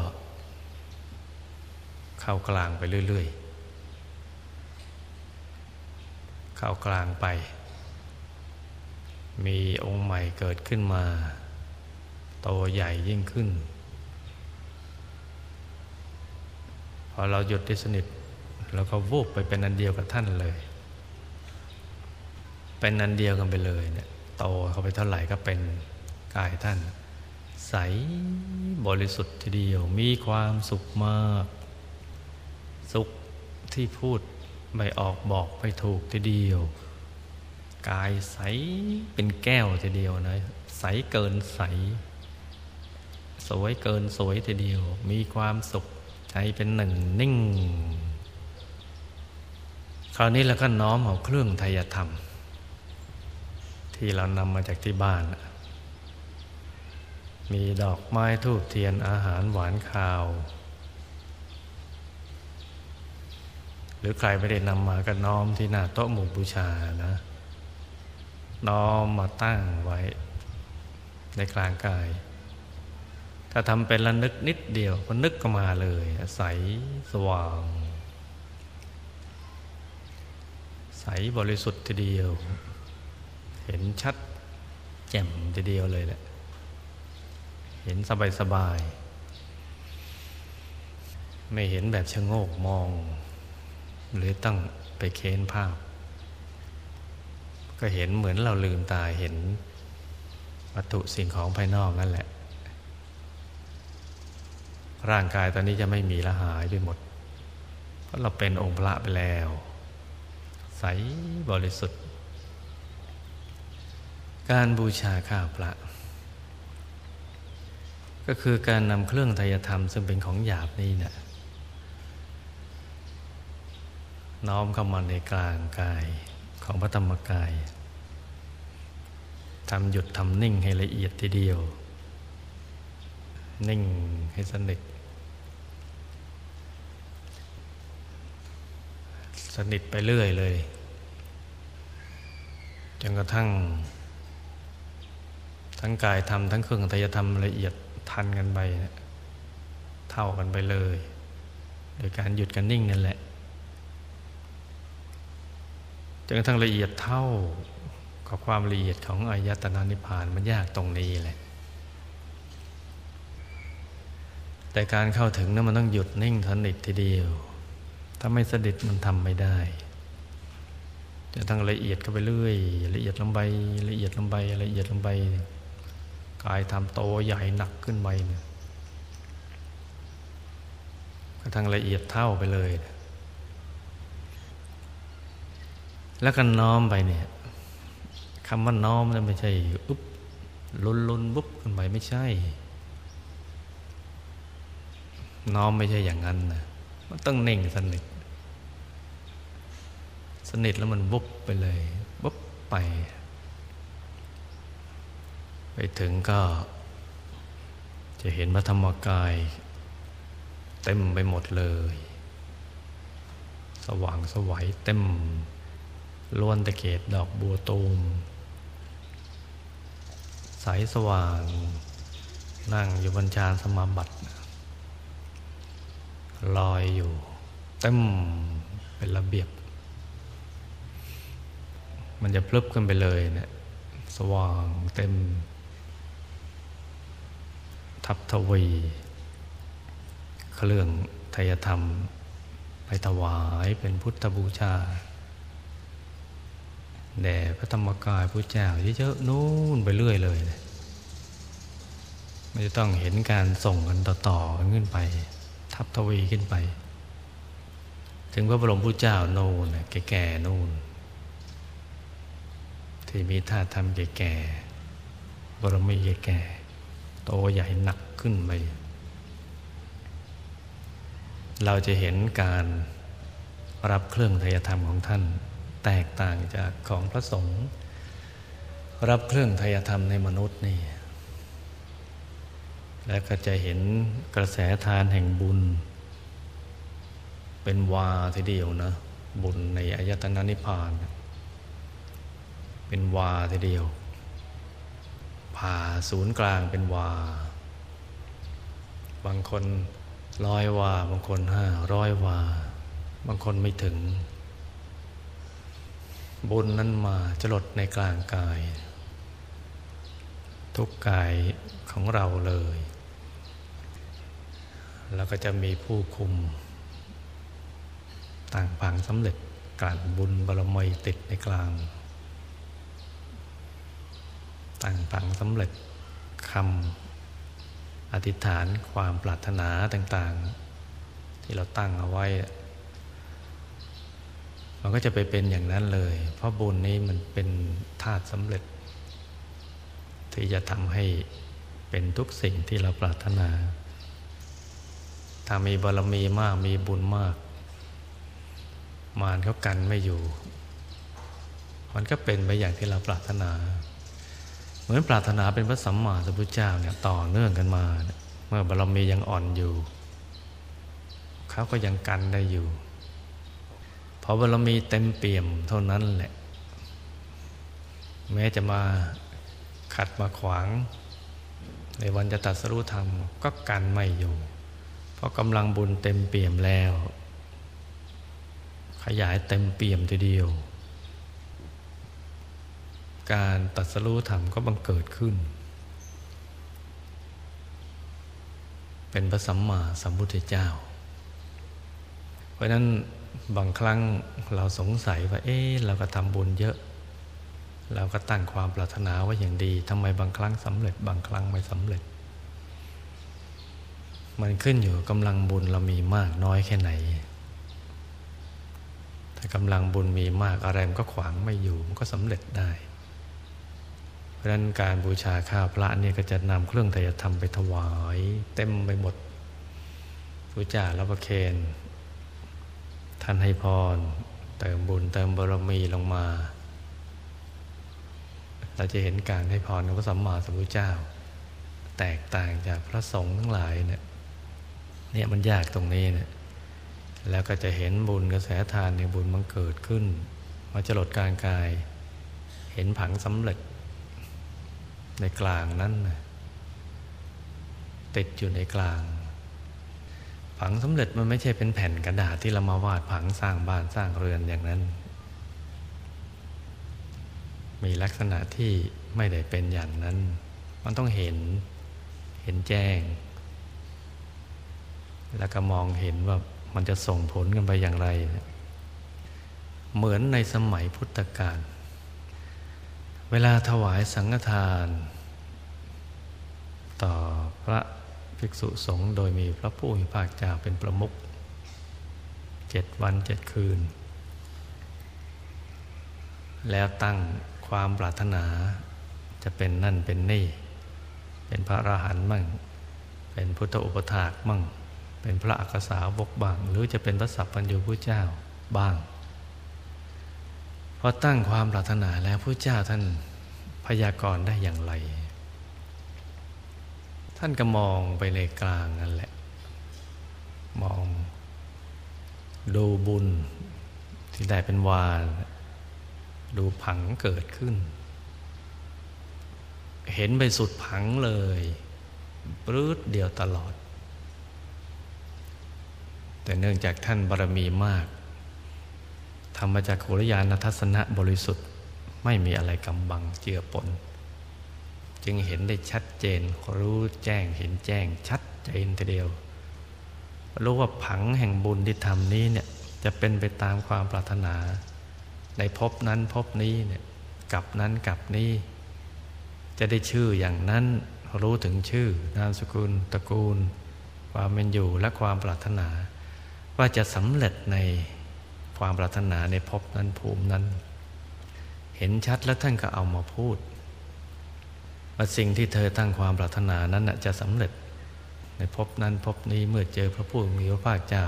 เข้ากลางไปเรื่อย ๆ เข้ากลางไป มีองค์ใหม่เกิดขึ้นมา โตใหญ่ยิ่งขึ้น พอเราหยุดที่สนิทเราก็วูบไปเป็นอันเดียวกับท่านเลย เป็นอันเดียวกันไปเลยเนี่ยโตเข้าไปเท่าไหร่ก็เป็นกายท่าน ใสบริสุทธิ์ทีเดียวมีความสุขมาก สุขที่พูดไม่ออกบอกไม่ถูกทีเดียว กายใสเป็นแก้วทีเดียวนะใสเกินใส สวยเกินสวยทีเดียว มีความสุข ใจเป็นหนึ่งนิ่ง คราวนี้เราก็น้อมเอาเครื่องไทยธรรม ที่เรานำมาจากที่บ้าน มีดอกไม้ทูบเทียนอาหารหวานข้าว หรือใครไม่ได้นำมาก็น้อมที่หน้าโต๊ะหมู่บูชานะ น้อมมาตั้งไว้ในกลางกาย ถ้าทำเป็นละนึกนิดเดียวก็นึกก็มาเลยใสสว่าง ใสบริสุทธิ์ทีเดียว เห็นชัดแจ่มทีเดียวเลยแหละเห็นสบายสบาย ไม่เห็นแบบชะโงกมอง หรือตั้งไปเค้นภาพ ก็เห็นเหมือนเราลืมตาเห็นวัตถุสิ่งของภายนอกนั่นแหละ ร่างกายตอนนี้จะไม่มีละหายไปหมด เพราะเราเป็นองค์พระไปแล้ว ใสบริสุทธิ์ การบูชาข้าพระ ก็คือการนำเครื่องไตยธรรม ซึ่งเป็นของหยาบนี้เนะี่ยน้อมเข้ามาในกลางกายของพระธรรมกายทำหยุดทำนิ่งให้ละเอียดทีเดียว นิ่งให้สนิท สนิทไปเรื่อยเลย จนกระทั่ง ทั้งกายทำทั้งเครื่องทยธรรมละเอียดทันกันไปเท่ากันไปเลย โดยการหยุดกันนิ่งนั่นแหละจนกระทั่งละเอียดเท่ากับความละเอียดของอายตนะนิพพานมันยากตรงนี้แหละ แต่การเข้าถึงนั้นมันต้องหยุดนิ่งสนิททีเดียว ถ้าไม่สนิทมันทำไม่ได้จะทั้งละเอียดเข้าไปเรื่อย ละเอียดลงไปละเอียดลงไปละเอียดลงไปกายทำโตใหญ่หนักขึ้นไปเนี่ยกระทั่งละเอียดเท่าไปเลย แล้วก็น้อมไปเนี่ยคำว่าน้อมนั่นไม่ใช่อุ๊บลุนลุนบุ๊บขึ้นไปไม่ใช่ น้อมไม่ใช่อย่างนั้นนะมันต้องเน่งสนิท สนิทแล้วมันบุบไปเลยบุบไป ไปถึงก็ จะเห็นพระธรรมกาย เต็มไปหมดเลย สว่างสวัยเต็มล้วนตะเกตดอกบัวตูมใสสว่าง นั่งอยู่บนชานสมาบัติลอยอยู่เต็มเป็นระเบียบ มันจะพลึบขึ้นไปเลยเนะี่ยสว่างเต็ม ทับทวี เครื่องไทยธรรม ไปถวายเป็นพุทธบูชาแด่พระธรรมกายพระเจ้าเยอะๆนู่นไปเรื่อยเลยไม่ต้องเห็นการส่งกันต่อๆขึ้นไป ทับทวีขึ้นไป ถึงพระบรมพุทธเจ้าโน่นแก่ๆนู่น ที่มีท่าทำแก่ๆบรมีแก่ๆโตใหญ่หนักขึ้นไปเราจะเห็นการรับเครื่องทยธรรมของท่าน แตกต่างจากของพระสงฆ์รับเครื่องทยธรรมในมนุษย์นี่ แล้วก็จะเห็นกระแสทานแห่งบุญ เป็นวาทีเดียวนะ บุญในอายตนะนิพพาน เป็นวาทีเดียว ผ่าศูนย์กลางเป็นวา บางคนร้อยวา บางคนห้าร้อยวา บางคนไม่ถึง บุญนั้นมาจลดในกลางกาย ทุกกายของเราเลย แล้วก็จะมีผู้คุม ต่างผังสำเร็จการบุญบารมีติดในกลาง ต่างผังสำเร็จคำอธิษฐานความปรารถนาต่างๆ ที่เราตั้งเอาไว้ มันก็จะไปเป็นอย่างนั้นเลย เพราะบุญนี้มันเป็นธาตุสำเร็จ ที่จะทำให้เป็นทุกสิ่งที่เราปรารถนา ถ้ามีบารมีมากมีบุญมาก มารเขากันไม่อยู่ มันก็เป็นไปอย่างที่เราปรารถนา มือนปรารถนาเป็นพระสัมมาสัมพุทธเจ้าเนี่ยต่อเนื่องกันมา เมื่อบารมียังอ่อนอยู่เขาก็ยังกันได้อยู่พอบารมีเต็มเปี่ยมเท่านั้นแหละ แม้จะมาขัดมาขวาง ในวันจะตัดสรุธรรมก็กันไม่อยู่ เพราะกำลังบุญเต็มเปี่ยมแล้ว ขยายเต็มเปี่ยมทีเดียว การตัดสรุธรรมก็บังเกิดขึ้น เป็นพระสัมมาสัมพุทธเจ้า เพราะนั้นบางครั้งเราสงสัยว่า เอ๊ะเราก็ทำบุญเยอะ เราก็ตั้งความปรารถนาไว้อย่างดีทำไมบางครั้งสำเร็จ บางครั้งไม่สำเร็จ มันขึ้นอยู่กำลังบุญเรามีมากน้อยแค่ไหน ถ้ากำลังบุญมีมากอะไรมันก็ขวางไม่อยู่มันก็สำเร็จได้ ราะนั้นการบูชาข้าวพระนี่ยก็จะนำเครื่องไตรธรรมไปถวาย เต็มไปหมดพระจ้าแล้วประเคนท่านให้พร เติมบุญเติมบารมีลงมา เราจะเห็นการให้พรของพระสัมมาสัมพุทธเจ้า แตกต่างจากพระสงฆ์ทั้งหลายเนี่ยเนี่ยมันยากตรงนี้เนี่ยแล้วก็จะเห็นบุญกระแสทานในบุญมันเกิดขึ้นมาจลดการกาย เห็นผังสำเร็จ ในกลางนั้นติดอยู่ในกลาง ผังสำเร็จมันไม่ใช่เป็นแผ่นกระดาษที่เรามาวาดผังสร้างบ้านสร้างเรือนอย่างนั้น มีลักษณะที่ไม่ได้เป็นอย่างนั้น มันต้องเห็นเห็นแจ้ง แล้วก็มองเห็นว่ามันจะส่งผลกันไปอย่างไร เหมือนในสมัยพุทธกาลเวลาถวายสังฆทาน ต่อพระภิกษุสงฆ์โดยมีพระผู้มีภาคเจ้าเป็นประมุขเจ็ดวันเจ็ดคืน แล้วตั้งความปรารถนาจะเป็นนั่นเป็นนี่ เป็นพระอรหันต์มั่ง เป็นพุทธอุปถากมั่ง เป็นพระอักษาวกบ้าง หรือจะเป็นพระสัพพัญญูพระเจ้าบ้างพอตั้งความปรารถนาแล้วพระเจ้าท่านพยากรณ์ได้อย่างไร ท่านก็มองไปในกลางนั่นแหละ มอง ดูบุญที่ได้เป็นวาน ดูผังเกิดขึ้น เห็นไปสุดผังเลยปลื้ดเดียวตลอด แต่เนื่องจากท่านบารมีมากทำมาจากโครยานทัศนะบริสุทธิ์ไม่มีอะไรกำบังเจือปน จึงเห็นได้ชัดเจน รู้แจ้งเห็นแจ้งชัดเจนทีเดียว รู้ว่าผังแห่งบุญที่ทำนี้เนี่ยจะเป็นไปตามความปรารถนา ในภพนั้นภพนี้เนี่ยกับนั้นกับนี้ จะได้ชื่ออย่างนั้นรู้ถึงชื่อนามสกุลตระกูล ความเป็นอยู่และความปรารถนา ว่าจะสำเร็จในความปรารถนาในภพนั้นภูมินั้น เห็นชัดแล้วท่านก็เอามาพูด ว่าสิ่งที่เธอตั้งความปรารถนานั้นจะสำเร็จ ในภพนั้นภพนี้เมื่อเจอพระผู้มีพระภาคเจ้า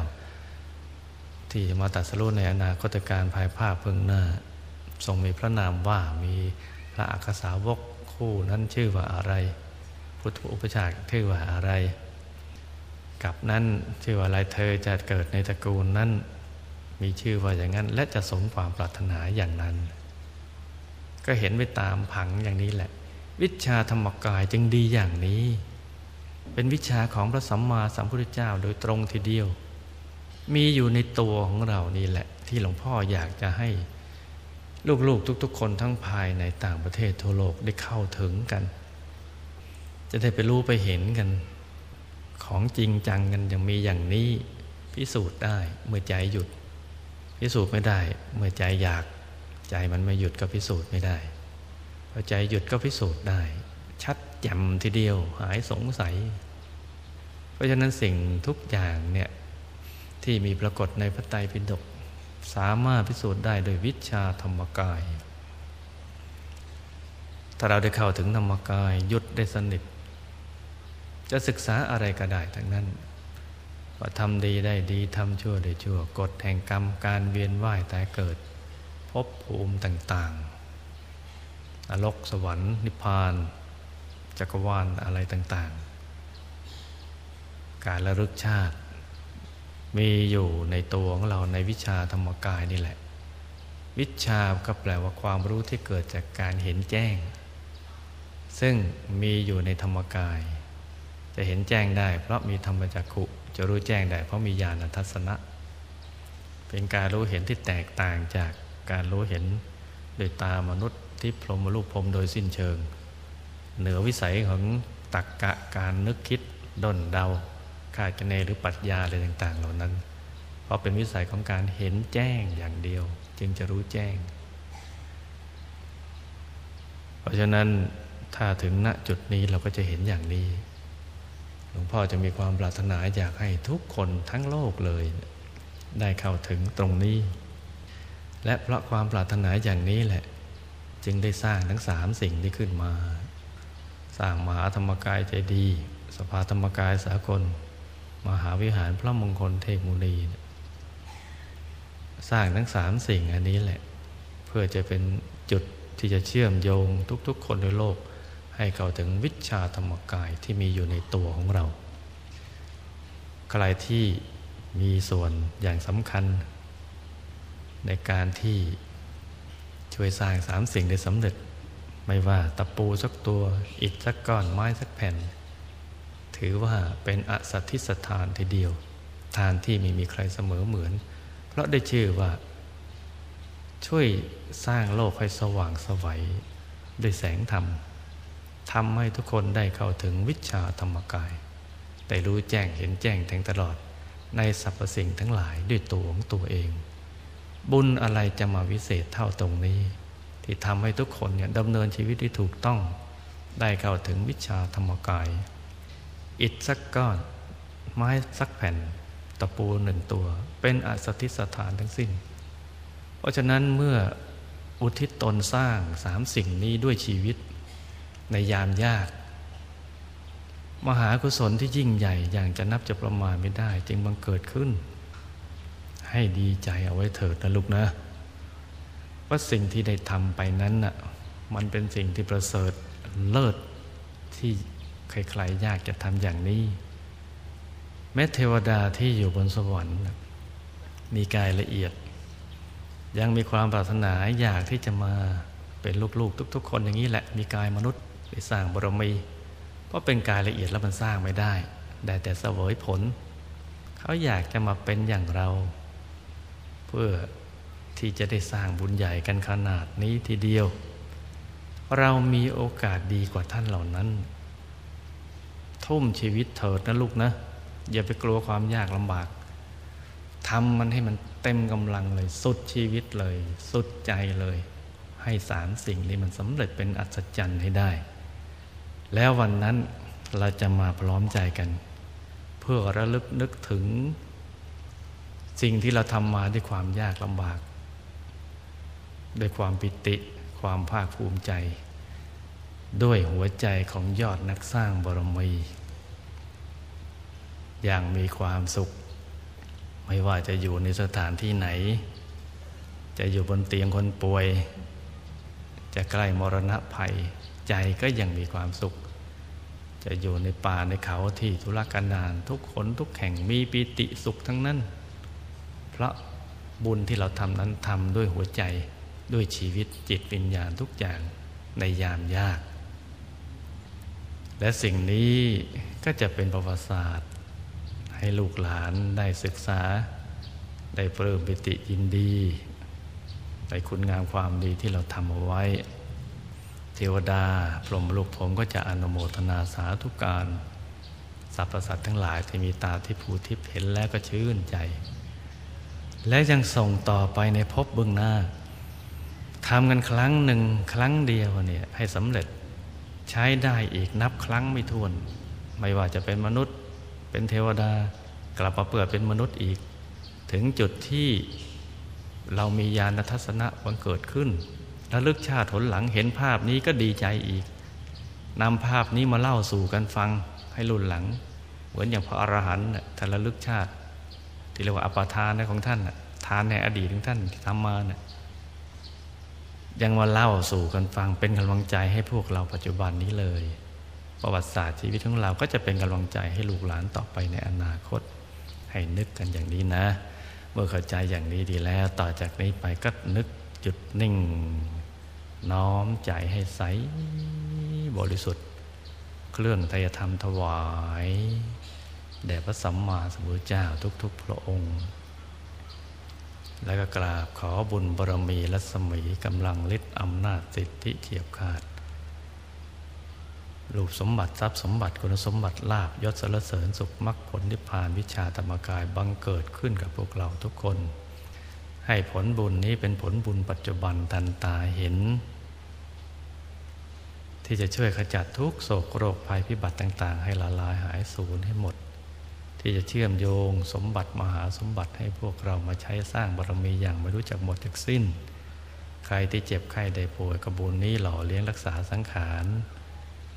ที่จะมาตัดสรุในอนาคตการภายภาคเพิ่งหน้า ทรงมีพระนามว่ามีพระอักษาวกคู่นั้นชื่อว่าอะไร พุทธอุปชาชื่อว่าอะไรกับนั้นชื่อว่าอะไรเธอจะเกิดในตระกูลนั้นมีชื่อว่าอย่างนั้น และจะสมความปรารถนาอย่างนั้น ก็เห็นไปตามผังอย่างนี้แหละ วิชาธรรมกายจึงดีอย่างนี้ เป็นวิชาของพระสัมมาสัมพุทธเจ้าโดยตรงทีเดียว มีอยู่ในตัวของเรานี่แหละ ที่หลวงพ่ออยากจะให้ลูกๆ ทุก ๆ คนทั้งภายในต่างประเทศทั่วโลกได้เข้าถึงกัน จะได้ไปรู้ไปเห็นกัน ของจริงจังกันยังมีอย่างนี้ พิสูจน์ได้เมื่อใจหยุด พิสูจน์ไม่ได้ เมื่อใจอยาก ใจมันไม่หยุดก็พิสูจน์ไม่ได้ พอใจหยุดก็พิสูจน์ได้ ชัดแจ่มทีเดียวหายสงสัย เพราะฉะนั้นสิ่งทุกอย่างเนี่ยที่มีปรากฏในพระไตรปิฎกสามารถพิสูจน์ได้โดยวิชาธรรมกาย ถ้าเราได้เข้าถึงธรรมกายยุดได้สนิท จะศึกษาอะไรก็ได้ทั้งนั้นว่าทำดีได้ดีทำชั่วได้ชั่วกฎแห่งกรรมการเวียนว่ายตายเกิด พบภูมิต่างๆ นรกสวรรค์ นิพพาน จักรวาลอะไรต่าง ๆ การระลึกชาติ มีอยู่ในตัวของเราในวิชาธรรมกายนี่แหละ วิชาก็แปลว่าความรู้ที่เกิดจากการเห็นแจ้ง ซึ่งมีอยู่ในธรรมกาย จะเห็นแจ้งได้ เพราะมีธรรมจักขุจะรู้แจ้งได้ เพราะมีญาณทัศนะ เป็นการรู้เห็นที่แตกต่างจากการรู้เห็นโดยตามนุษย์ ที่พรหมรูปพรมโดยสิ้นเชิง เหนือวิสัยของตักกะการนึกคิดด้นเดาคาดคะเนหรือปัญญาอะไรต่าง ๆ เหล่านั้น เพราะเป็นวิสัยของการเห็นแจ้งอย่างเดียว จึงจะรู้แจ้ง เพราะฉะนั้นถ้าถึงณจุดนี้เราก็จะเห็นอย่างนี้ หลวงพ่อจะมีความปรารถนาอยากให้ทุกคนทั้งโลกเลย ได้เข้าถึงตรงนี้ และเพราะความปรารถนาอย่างนี้แหละ จึงได้สร้างทั้งสามสิ่งที่ขึ้นมา สร้างมหาธรรมกายใจดี สภาธรรมกายสากล มหาวิหารพระมงคลเทพมุนี สร้างทั้งสามสิ่งอันนี้แหละ เพื่อจะเป็นจุดที่จะเชื่อมโยงทุกๆ คนในโลก ให้เข้าถึงวิชาธรรมกายที่มีอยู่ในตัวของเรา ใครที่มีส่วนอย่างสำคัญ ในการที่ ช่วยสร้างสามสิ่งได้สำเร็จ ไม่ว่าตะปูสักตัว อิฐสักก้อนไม้สักแผ่น ถือว่าเป็นอสัตทิสถานทีเดียว ทานที่ไม่มีใครเสมอเหมือน เพราะได้ชื่อว่า ช่วยสร้างโลกให้สว่างสวัยด้วยแสงธรรมทำให้ทุกคนได้เข้าถึงวิชาธรรมกายได้รู้แจ้งเห็นแจ้งแทงตลอดในสรรพสิ่งทั้งหลายด้วยตัวของตัวเอง บุญอะไรจะมาวิเศษเท่าตรงนี้ ที่ทำให้ทุกคนเนี่ยดำเนินชีวิตที่ถูกต้อง ได้เข้าถึงวิชาธรรมกาย อิฐสักก้อนไม้สักแผ่น ตะปูหนึ่งตัว เป็นอสติสถานทั้งสิ้น เพราะฉะนั้นเมื่ออุทิศตนสร้างสามสิ่งนี้ด้วยชีวิต ในยามยาก มหากุศลที่ยิ่งใหญ่อย่างจะนับจะประมาณไม่ได้ จึงบังเกิดขึ้น ให้ดีใจเอาไว้เถิดนะลูกนะว่าสิ่งที่ได้ทำไปนั้นน่ะมันเป็นสิ่งที่ประเสริฐเลิศที่ใครๆยากจะทำอย่างนี้ แม้เทวดาที่อยู่บนสวรรค์มีกายละเอียด ยังมีความปรารถนาอยากที่จะมาเป็นลูกๆ ทุก ๆ คนอย่างนี้แหละมีกายมนุษย์ไปสร้างบารมีเพราะเป็นกายละเอียดแล้วมันสร้างไม่ได้ ได้แต่เสวยผล เขาอยากจะมาเป็นอย่างเรา พื่อที่จะได้สร้างบุญใหญ่กันขนาดนี้ทีเดียว เรามีโอกาสดีกว่าท่านเหล่านั้น ทุ่มชีวิตเถิดนะลูกนะ อย่าไปกลัวความยากลำบากทำมันให้มันเต็มกำลังเลย สุดชีวิตเลย สุดใจเลย ให้สามสิ่งนี้มันสำเร็จเป็นอัศจรรย์ให้ได้ แล้ววันนั้นเราจะมาพร้อมใจกัน เพื่อระลึกนึกถึง สิ่งที่เราทำมาด้วยความยากลำบาก ด้วยความปิติ ความภาคภูมิใจ ด้วยหัวใจของยอดนักสร้างบรมี อย่างมีความสุข ไม่ว่าจะอยู่ในสถานที่ไหน จะอยู่บนเตียงคนป่วย จะใกล้มรณะภัย ใจก็ยังมีความสุข จะอยู่ในป่าในเขาที่ทุรกันดารทุกคนทุกแห่งมีปิติสุขทั้งนั้น เพราะบุญที่เราทำนั้นทำด้วยหัวใจด้วยชีวิตจิตวิญญาณทุกอย่างในยามยาก และสิ่งนี้ก็จะเป็นประวัติศาสตร์ ให้ลูกหลานได้ศึกษา ได้เพิ่มปิติยินดีในคุณงามความดีที่เราทำเอาไว้ เทวดาพรหมลูกผมก็จะอนุโมทนาสาธุการสรรพสัตว์ทั้งหลายที่มีตาที่ผูทิพเห็นแล้วก็ชื่นใจ และยังส่งต่อไปในภพเบื้องหน้าทำกันครั้งหนึ่งครั้งเดียวเนี่ยให้สำเร็จใช้ได้อีกนับครั้งไม่ถ้วน ไม่ว่าจะเป็นมนุษย์ เป็นเทวดา กลับมาเปิดเป็นมนุษย์อีก ถึงจุดที่เรามีญาณทัศนะบังเกิดขึ้นระลึกชาติผลหลังเห็นภาพนี้ก็ดีใจอีกนำภาพนี้มาเล่าสู่กันฟังให้รุ่นหลัง เหมือนอย่างพระอรหันต์ท่านระลึกชาติ ที่เรียกว่าอปทานของท่านทานในอดีตของท่านที่ทำมาเนี่ยยังมาเล่าสู่กันฟังเป็นกำลังใจให้พวกเราปัจจุบันนี้เลย ประวัติศาสตร์ชีวิตของเราก็จะเป็นกำลังใจให้ลูกหลานต่อไปในอนาคต ให้นึกกันอย่างนี้นะ เมื่อเข้าใจอย่างนี้ดีแล้ว ต่อจากนี้ไปก็นึกจุดนิ่ง น้อมใจให้ใสบริสุทธิ์ เครื่องไตยธรรมถวาย แด่พระสัมมาสัมพุทธเจ้าทุกๆ พระองค์ แล้วก็กราบขอบุญบารมีรัศมีกำลังฤทธิ์อำนาจสิทธิเฉียบขาดรูปสมบัติทรัพย์สมบัติคุณสมบัติลาบยศสรเสริญสุขมรรคผลนิพพานวิชาธรรมกายบังเกิดขึ้นกับพวกเราทุกคน ให้ผลบุญนี้เป็นผลบุญปัจจุบันทันตาเห็น ที่จะช่วยขจัดทุกโศกโรคภัยพิบัติต่าง ๆ ให้ละลายหายสูญให้หมด ที่จะเชื่อมโยงสมบัติมหาสมบัติให้พวกเรามาใช้สร้างบารมีอย่างไม่รู้จักหมดจากสิ้น ใครที่เจ็บไข้ได้ป่วยกระบุญนี้หล่อเลี้ยงรักษาสังขาร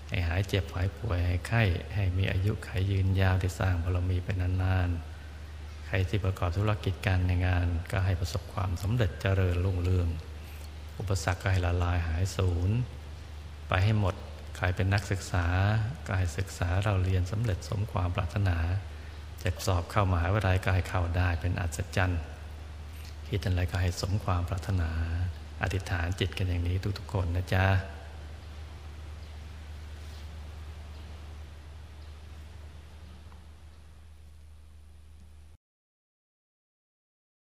ให้หายเจ็บหายป่วยให้ไข้ ให้มีอายุขายยืนยาวที่สร้างบารมีเป็นนานๆ ใครที่ประกอบธุรกิจการในงาน ก็ให้ประสบความสำเร็จเจริญรุ่งเรือง อุปสรรคก็ให้ละลายหายสูญไปให้หมดใครเป็นนักศึกษาก็ให้ศึกษาเราเรียนสำเร็จสมความปรารถนา จะสอบเข้ามหาวิทยาลัยก็ให้เข้าได้เป็นอัศจรรย์คิดอะไรก็ให้สมความปรารถนา อธิษฐานจิตกันอย่างนี้ทุกๆคนนะจ๊ะ